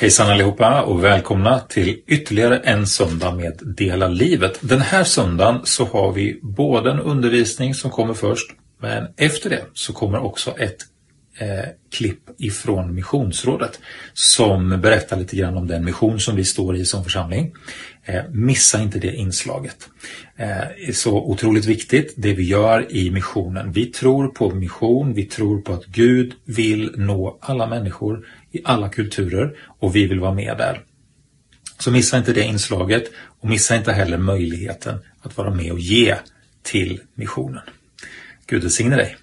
Hejsan allihopa och välkomna till ytterligare en söndag med Dela livet. Den här söndagen så har vi både en undervisning som kommer först men efter det så kommer också ett eh, klipp ifrån Missionsrådet som berättar lite grann om den mission som vi står i som församling. Eh, missa inte det inslaget. Eh, det är så otroligt viktigt det vi gör i missionen. Vi tror på mission, vi tror på att Gud vill nå alla människor i alla kulturer och vi vill vara med där. Så missa inte det inslaget och missa inte heller möjligheten att vara med och ge till missionen. Gud välsigne dig.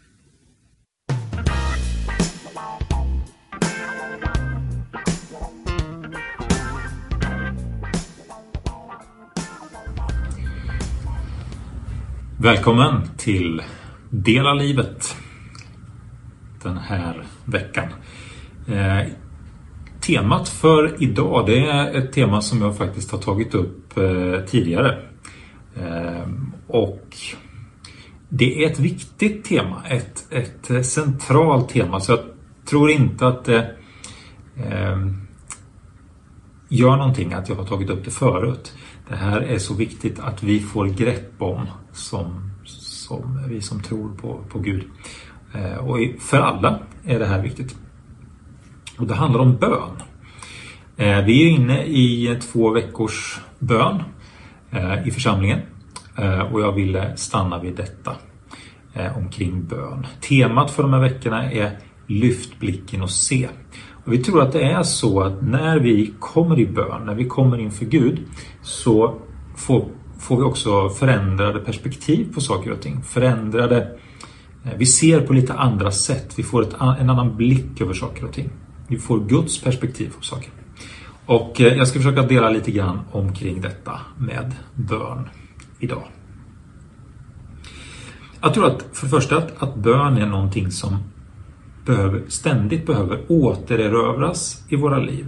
Välkommen till Dela livet den här veckan. Eh, Temat för idag det är ett tema som jag faktiskt har tagit upp eh, tidigare. Ehm, och det är ett viktigt tema, ett, ett eh, centralt tema så jag tror inte att det gör någonting att jag har tagit upp det förut. Det här är så viktigt att vi får grepp om som, som vi som tror på, på Gud. Ehm, och för alla är det här viktigt. Och det handlar om bön. Eh, vi är inne i två veckors bön eh, i församlingen eh, och jag ville stanna vid detta omkring bön. Temat för de här veckorna är Lyft blicken och se. Och vi tror att det är så att när vi kommer i bön, när vi kommer inför Gud så får, får vi också förändrade perspektiv på saker och ting. Förändrade vi ser på lite andra sätt. Vi får ett, en annan blick över saker och ting. Vi får Guds perspektiv på saker. Och eh, jag ska försöka dela lite grann omkring detta med bön idag. Jag tror att för det första att, att bön är någonting som behöver, ständigt behöver återerövras i våra liv.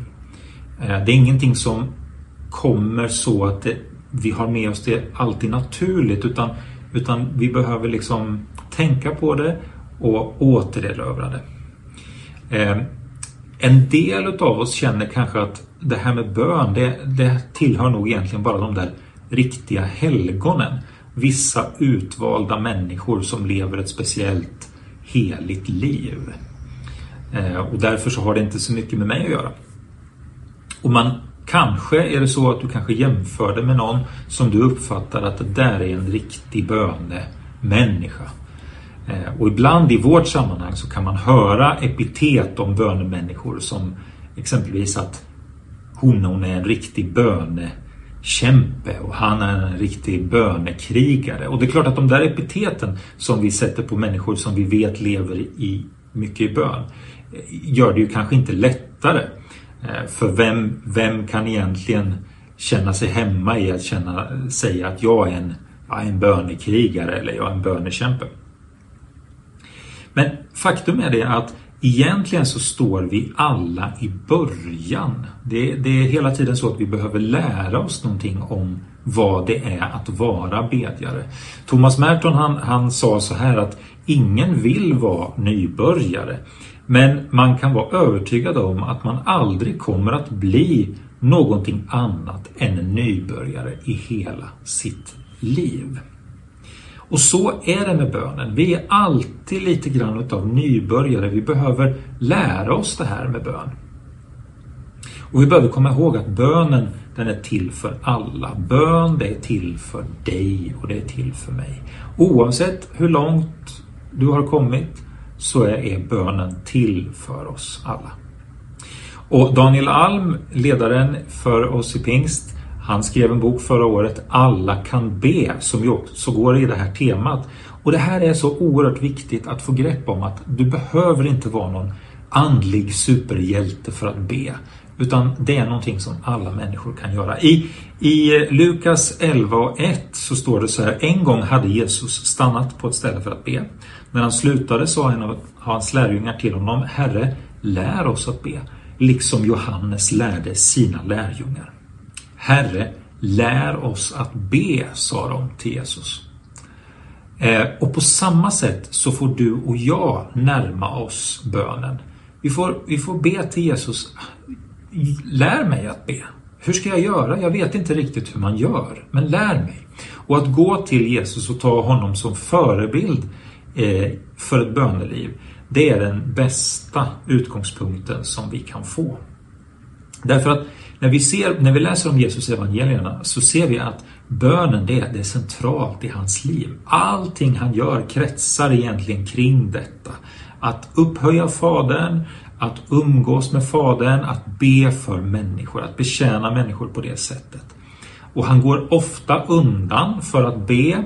Eh, det är ingenting som kommer så att det, vi har med oss det alltid naturligt utan, utan vi behöver liksom tänka på det och återerövra det. Eh, en del av oss känner kanske att det här med bön, det, det tillhör nog egentligen bara de där riktiga helgonen. Vissa utvalda människor som lever ett speciellt heligt liv. Eh, och därför så har det inte så mycket med mig att göra. Och man Kanske är det så att du kanske jämför det med någon som du uppfattar att det där är en riktig bönemänniska. Eh, och ibland i vårt sammanhang så kan man höra epitet om bönemänniskor som exempelvis att hon, hon är en riktig bönekämpe och han är en riktig bönekrigare. Och det är klart att de där epiteten som vi sätter på människor som vi vet lever i mycket i bön eh, gör det ju kanske inte lättare. Eh, för vem, vem kan egentligen känna sig hemma i att känna, säga att jag är en, jag är en bönekrigare eller jag är en bönekämpe? Faktum är det att egentligen så står vi alla i början. Det, det, är hela tiden så att vi behöver lära oss någonting om vad det är att vara bedjare. Thomas Merton han, han sa så här att ingen vill vara nybörjare. Men man kan vara övertygad om att man aldrig kommer att bli någonting annat än en nybörjare i hela sitt liv. Och så är det med bönen. Vi är alltid lite grann utav nybörjare. Vi behöver lära oss det här med bön. Och vi behöver komma ihåg att bönen den är till för alla. Bön det är till för dig och det är till för mig. Oavsett hur långt du har kommit så är bönen till för oss alla. Och Daniel Alm, ledaren för oss i pingst, han skrev en bok förra året, Alla kan be, som ju också går i det här temat. Och det här är så oerhört viktigt att få grepp om att du behöver inte vara någon andlig superhjälte för att be. Utan det är någonting som alla människor kan göra. I, i Lukas 11 och 1 så står det så här. En gång hade Jesus stannat på ett ställe för att be. När han slutade sa en av hans lärjungar till honom. Herre, lär oss att be. Liksom Johannes lärde sina lärjungar. Herre, lär oss att be, sa de till Jesus. Eh, och på samma sätt så får du och jag närma oss bönen. Vi får, vi får be till Jesus. lär mig att be. Hur ska jag göra? Jag vet inte riktigt hur man gör, men lär mig. Och att gå till Jesus och ta honom som förebild eh, för ett böneliv, det är den bästa utgångspunkten som vi kan få. Därför att när vi, ser, när vi läser om Jesus evangelierna så ser vi att bönen det, det är centralt i hans liv. Allting han gör kretsar egentligen kring detta. Att upphöja Fadern, att umgås med Fadern, att be för människor, att betjäna människor på det sättet. Och han går ofta undan för att be.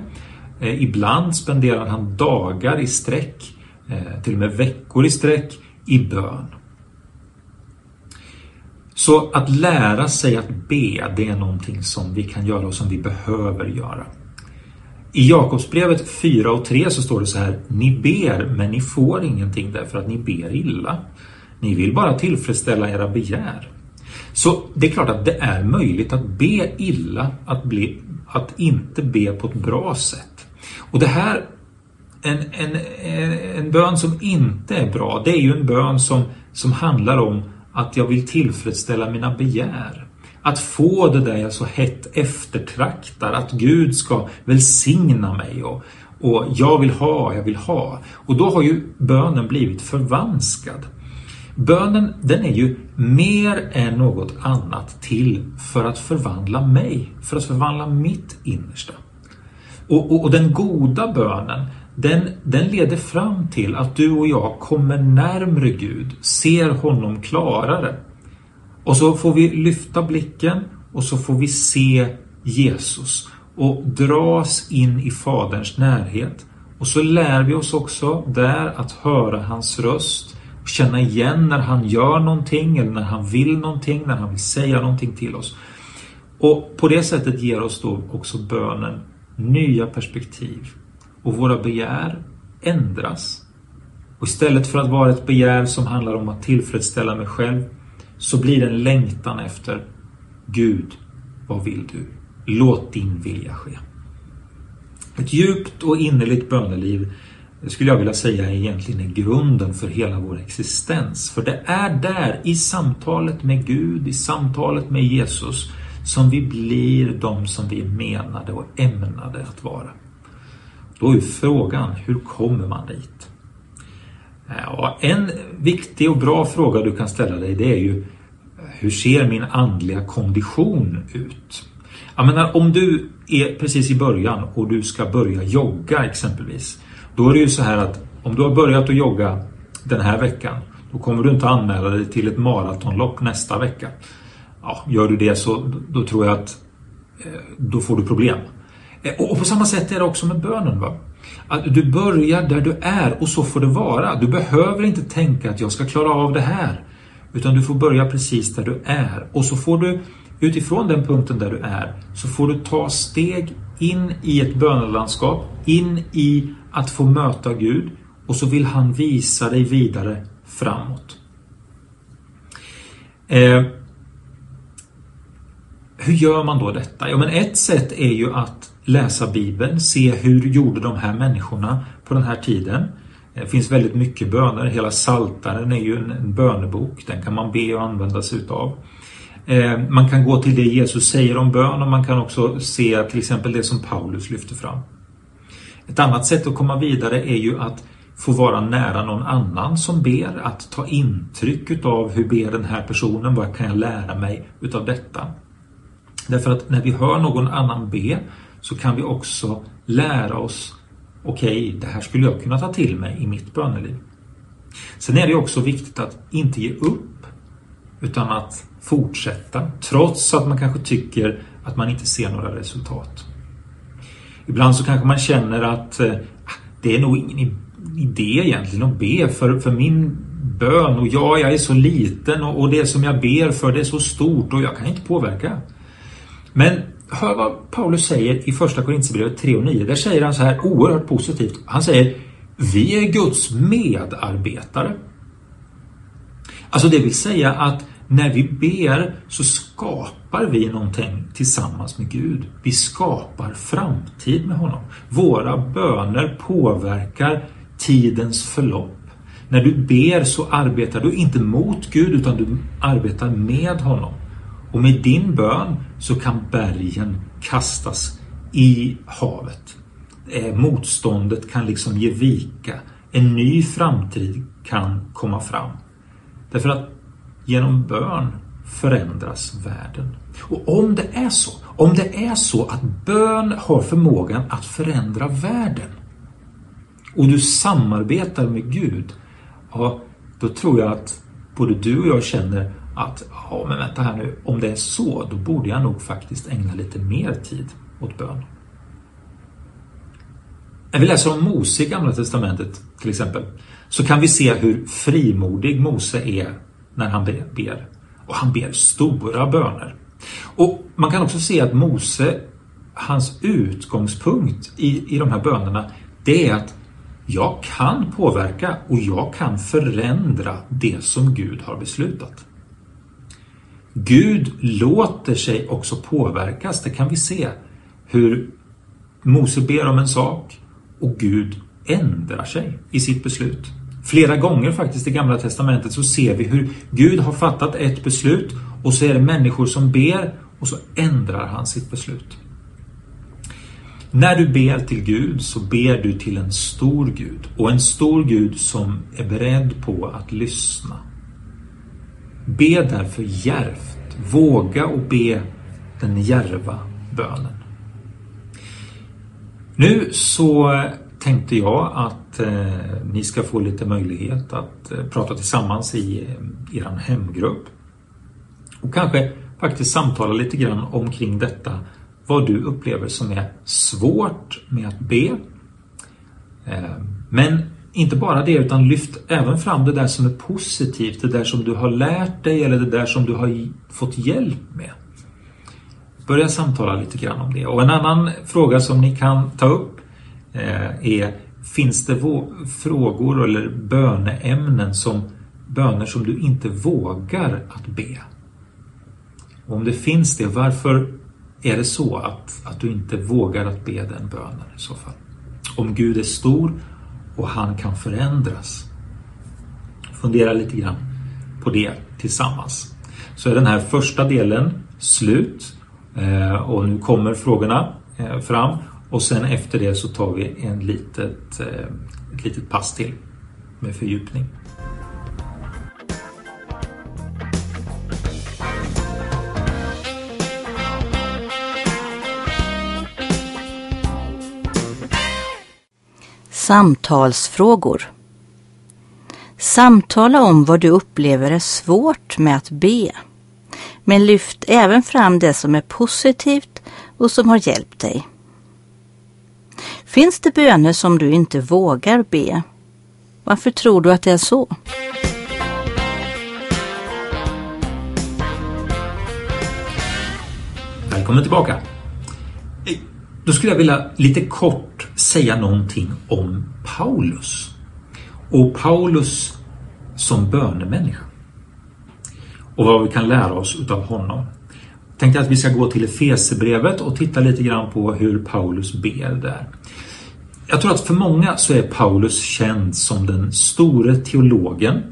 Eh, ibland spenderar han dagar i sträck, eh, till och med veckor i sträck, i bön. Så att lära sig att be, det är någonting som vi kan göra och som vi behöver göra. I Jakobsbrevet 4 och 3 så står det så här. Ni ber, men ni får ingenting därför att ni ber illa. Ni vill bara tillfredsställa era begär. Så det är klart att det är möjligt att be illa, att, bli, att inte be på ett bra sätt. Och det här, en, en, en bön som inte är bra, det är ju en bön som, som handlar om att jag vill tillfredsställa mina begär. Att få det där jag så hett eftertraktar, att Gud ska välsigna mig och, och jag vill ha, jag vill ha. Och då har ju bönen blivit förvanskad. Bönen den är ju mer än något annat till för att förvandla mig, för att förvandla mitt innersta. Och, och, och den goda bönen, den, den leder fram till att du och jag kommer närmre Gud, ser honom klarare. Och så får vi lyfta blicken och så får vi se Jesus och dras in i Faderns närhet. Och så lär vi oss också där att höra hans röst, känna igen när han gör någonting eller när han vill någonting, när han vill säga någonting till oss. Och på det sättet ger oss då också bönen nya perspektiv och våra begär ändras. Och istället för att vara ett begär som handlar om att tillfredsställa mig själv så blir det en längtan efter Gud, vad vill du? Låt din vilja ske. Ett djupt och innerligt böneliv skulle jag vilja säga egentligen är grunden för hela vår existens. För det är där, i samtalet med Gud, i samtalet med Jesus, som vi blir de som vi är menade och ämnade att vara. Då är frågan, hur kommer man dit? Eh, och en viktig och bra fråga du kan ställa dig det är ju hur ser min andliga kondition ut? Jag menar, om du är precis i början och du ska börja jogga exempelvis. Då är det ju så här att om du har börjat att jogga den här veckan då kommer du inte anmäla dig till ett maratonlopp nästa vecka. Ja, gör du det så då tror jag att eh, då får du problem. Eh, och på samma sätt är det också med bönen. Va? Att du börjar där du är och så får det vara. Du behöver inte tänka att jag ska klara av det här. Utan du får börja precis där du är. Och så får du utifrån den punkten där du är så får du ta steg in i ett bönelandskap, in i att få möta Gud och så vill han visa dig vidare framåt. Eh, hur gör man då detta? Ja, men ett sätt är ju att läsa Bibeln, se hur gjorde de här människorna på den här tiden. Det finns väldigt mycket böner. Hela Saltaren är ju en, bönebok. Den kan man be och använda sig utav. Eh, man kan gå till det Jesus säger om bön och man kan också se till exempel det som Paulus lyfter fram. Ett annat sätt att komma vidare är ju att få vara nära någon annan som ber, att ta intryck utav hur ber den här personen, vad kan jag lära mig utav detta? Därför att när vi hör någon annan be så kan vi också lära oss okej, okay, det här skulle jag kunna ta till mig i mitt böneliv. Sen är det också viktigt att inte ge upp utan att fortsätta trots att man kanske tycker att man inte ser några resultat. Ibland så kanske man känner att eh, ah, det är nog ingen idé egentligen att be för, för min bön och ja, jag är så liten och, och det som jag ber för det är så stort och jag kan inte påverka. Men hör vad Paulus säger i första Korintierbrevet 3 och 9. Där säger han så här oerhört positivt. Han säger Vi är Guds medarbetare. Alltså det vill säga att när vi ber så skapar vi någonting tillsammans med Gud. Vi skapar framtid med honom. Våra böner påverkar tidens förlopp. När du ber så arbetar du inte mot Gud utan du arbetar med honom. Och med din bön så kan bergen kastas i havet. Eh, motståndet kan liksom ge vika. En ny framtid kan komma fram. Därför att genom bön förändras världen. Och om det är så, om det är så att bön har förmågan att förändra världen och du samarbetar med Gud, ja, då tror jag att både du och jag känner att ja, men vänta här nu, om det är så, då borde jag nog faktiskt ägna lite mer tid åt bön. När vi läser om Mose i Gamla Testamentet till exempel, så kan vi se hur frimodig Mose är när han ber. Och han ber stora böner. Och man kan också se att Mose, hans utgångspunkt i, i de här bönerna, det är att jag kan påverka och jag kan förändra det som Gud har beslutat. Gud låter sig också påverkas, det kan vi se. Hur Mose ber om en sak och Gud ändrar sig i sitt beslut. Flera gånger faktiskt i Gamla Testamentet så ser vi hur Gud har fattat ett beslut och så är det människor som ber och så ändrar han sitt beslut. När du ber till Gud så ber du till en stor Gud och en stor Gud som är beredd på att lyssna. Be därför djärvt. Våga och be den djärva bönen. Nu så tänkte jag att eh, ni ska få lite möjlighet att eh, prata tillsammans i eh, er hemgrupp. Och kanske faktiskt samtala lite grann omkring detta vad du upplever som är svårt med att be. Eh, men inte bara det utan lyft även fram det där som är positivt, det där som du har lärt dig eller det där som du har fått hjälp med. Börja samtala lite grann om det. Och en annan fråga som ni kan ta upp eh, är Finns det frågor eller böneämnen som böner som du inte vågar att be? Och om det finns det, varför är det så att, att du inte vågar att be den bönen i så fall? Om Gud är stor och han kan förändras. Fundera lite grann på det tillsammans. Så är den här första delen slut eh, och nu kommer frågorna eh, fram och sen efter det så tar vi en litet, eh, ett litet pass till med fördjupning. Samtalsfrågor Samtala om vad du upplever är svårt med att be. Men lyft även fram det som är positivt och som har hjälpt dig. Finns det böner som du inte vågar be? Varför tror du att det är så? Välkommen tillbaka! Då skulle jag vilja lite kort säga någonting om Paulus. Och Paulus som bönemänniska. Och vad vi kan lära oss utav honom. Jag tänkte att vi ska gå till Efesebrevet och titta lite grann på hur Paulus ber där. Jag tror att för många så är Paulus känd som den store teologen.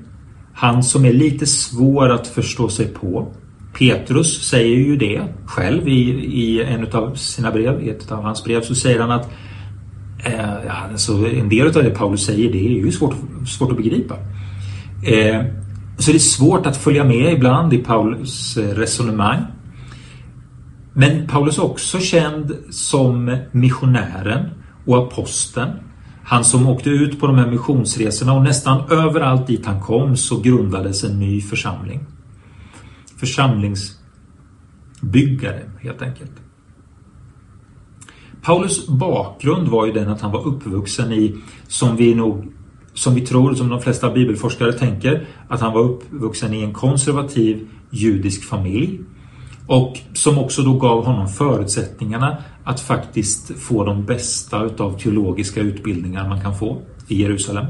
Han som är lite svår att förstå sig på. Petrus säger ju det själv i, i en av sina brev, i ett av hans brev så säger han att eh, alltså en del av det Paulus säger det är ju svårt, svårt att begripa. Eh, så det är svårt att följa med ibland i Paulus eh, resonemang. Men Paulus är också känd som missionären och aposteln. Han som åkte ut på de här missionsresorna och nästan överallt dit han kom så grundades en ny församling. Församlingsbyggare helt enkelt. Paulus bakgrund var ju den att han var uppvuxen i, som vi nog som vi tror, som de flesta bibelforskare tänker, att han var uppvuxen i en konservativ judisk familj och som också då gav honom förutsättningarna att faktiskt få de bästa utav teologiska utbildningar man kan få i Jerusalem.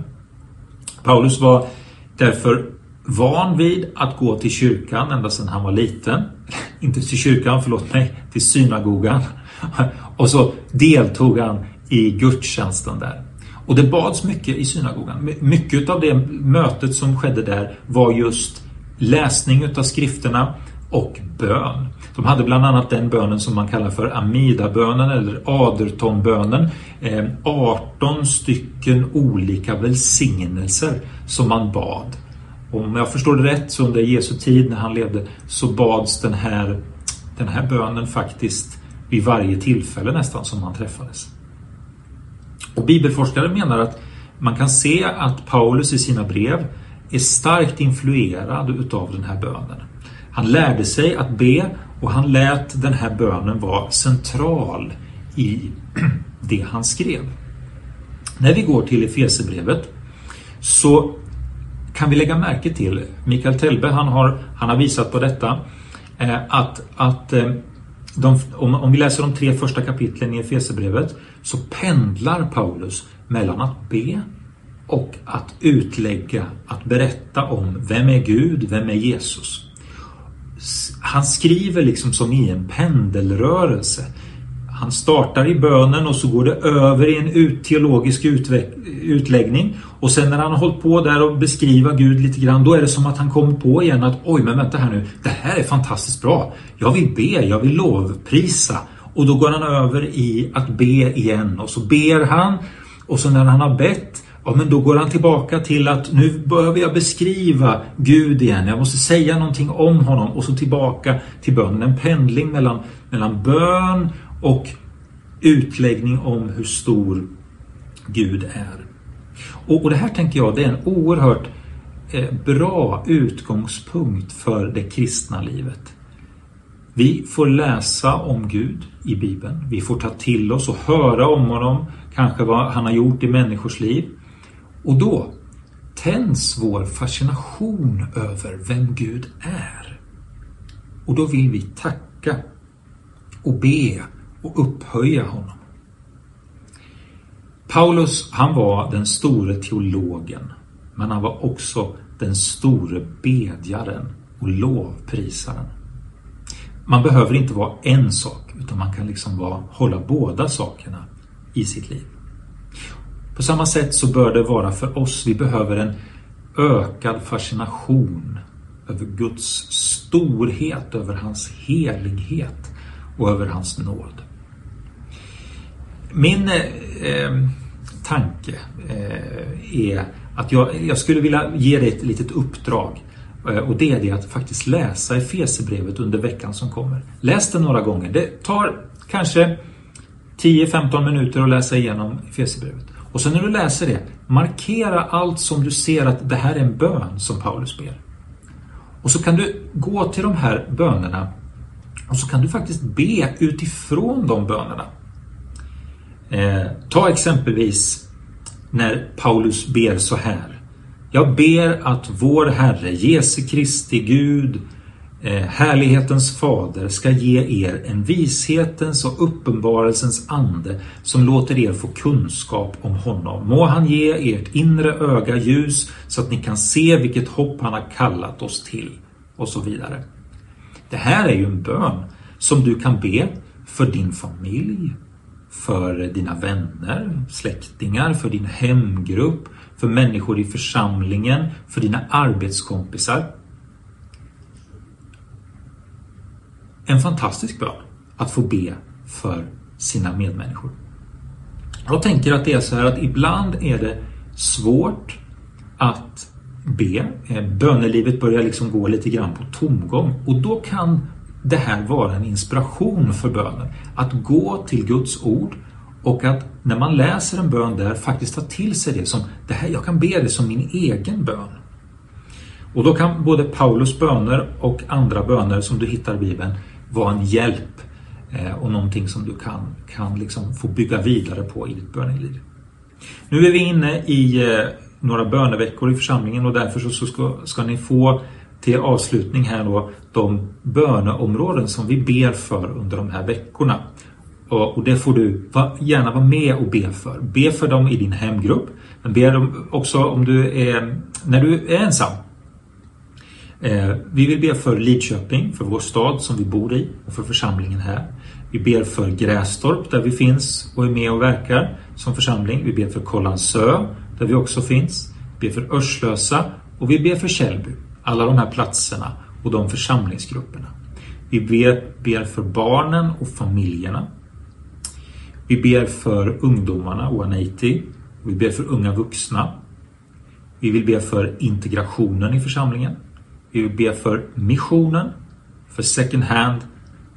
Paulus var därför van vid att gå till kyrkan ända sedan han var liten. Inte till kyrkan, förlåt mig, till synagogan. Och så deltog han i gudstjänsten där. Och det bads mycket i synagogan. Mycket av det mötet som skedde där var just läsning utav skrifterna och bön. De hade bland annat den bönen som man kallar för Amidabönen eller Adertonbönen. Eh, 18 stycken olika välsignelser som man bad. Om jag förstår det rätt så under Jesu tid när han levde så bads den här, den här bönen faktiskt vid varje tillfälle nästan som man träffades. Och Bibelforskare menar att man kan se att Paulus i sina brev är starkt influerad utav den här bönen. Han lärde sig att be och han lät den här bönen vara central i det han skrev. När vi går till Efesebrevet så kan vi lägga märke till, Mikael Telbe han har, han har visat på detta, eh, att, att eh, de, om, om vi läser de tre första kapitlen i Efesierbrevet så pendlar Paulus mellan att be och att utlägga, att berätta om vem är Gud, vem är Jesus. Han skriver liksom som i en pendelrörelse. Han startar i bönen och så går det över i en teologisk utläggning. Och sen när han har hållit på där och beskriva Gud lite grann, då är det som att han kommer på igen att oj, men vänta här nu, det här är fantastiskt bra. Jag vill be, jag vill lovprisa. Och då går han över i att be igen och så ber han och så när han har bett Ja, men då går han tillbaka till att nu behöver jag beskriva Gud igen. Jag måste säga någonting om honom och så tillbaka till bönen. En pendling mellan, mellan bön och utläggning om hur stor Gud är. Och, och det här tänker jag det är en oerhört eh, bra utgångspunkt för det kristna livet. Vi får läsa om Gud i Bibeln. Vi får ta till oss och höra om honom, kanske vad han har gjort i människors liv. Och då tänds vår fascination över vem Gud är. Och då vill vi tacka och be och upphöja honom. Paulus, han var den store teologen, men han var också den store bedjaren och lovprisaren. Man behöver inte vara en sak, utan man kan liksom vara, hålla båda sakerna i sitt liv. På samma sätt så bör det vara för oss. Vi behöver en ökad fascination över Guds storhet, över hans helighet och över hans nåd. Min eh, eh, tanke eh, är att jag, jag, skulle vilja ge dig ett litet uppdrag. Eh, och det är det att faktiskt läsa Efesierbrevet under veckan som kommer. Läs det några gånger. Det tar kanske 10-15 minuter att läsa igenom Efesierbrevet. Och sen när du läser det, markera allt som du ser att det här är en bön som Paulus ber. Och så kan du gå till de här bönerna och så kan du faktiskt be utifrån de bönerna. Eh, ta exempelvis när Paulus ber så här. Jag ber att vår Herre Jesu Kristi Gud Eh, härlighetens fader ska ge er en vishetens och uppenbarelsens ande som låter er få kunskap om honom. Må han ge ert inre öga ljus så att ni kan se vilket hopp han har kallat oss till och så vidare. Det här är ju en bön som du kan be för din familj, för dina vänner, släktingar, för din hemgrupp, för människor i församlingen, för dina arbetskompisar. en fantastisk bön att få be för sina medmänniskor. Jag tänker att det är så här att ibland är det svårt att be. Eh, Bönelivet börjar liksom gå lite grann på tomgång och då kan det här vara en inspiration för bönen. Att gå till Guds ord och att när man läser en bön där faktiskt ta till sig det som, det här, jag kan be det som min egen bön. Och då kan både Paulus böner och andra böner som du hittar i Bibeln vara en hjälp eh, och någonting som du kan, kan liksom få bygga vidare på i ditt böneliv. Nu är vi inne i eh, några böneveckor i församlingen och därför så ska, ska ni få till avslutning här då de böneområden som vi ber för under de här veckorna. Och, det får du gärna vara med och be för. Be för dem i din hemgrupp. Men be dem också om du är, när du är ensam. Eh, vi vill be för Lidköping, för vår stad som vi bor i och för församlingen här. Vi ber för Grästorp där vi finns och är med och verkar som församling. Vi ber för Kållandsö, där vi också finns. Vi ber för Örslösa och vi ber för Källby. Alla de här platserna och de församlingsgrupperna. Vi ber, ber för barnen och familjerna. Vi ber för ungdomarna, 180. Vi ber för unga vuxna. Vi vill be för integrationen i församlingen. Vi vill be för missionen, för second hand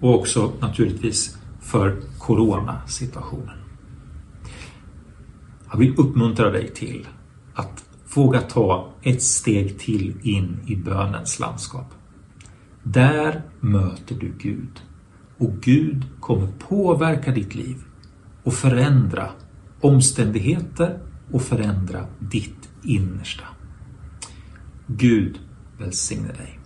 och också naturligtvis för coronasituationen. Jag vill uppmuntra dig till våga ta ett steg till in i bönens landskap. Där möter du Gud och Gud kommer påverka ditt liv och förändra omständigheter och förändra ditt innersta. Gud välsigne dig.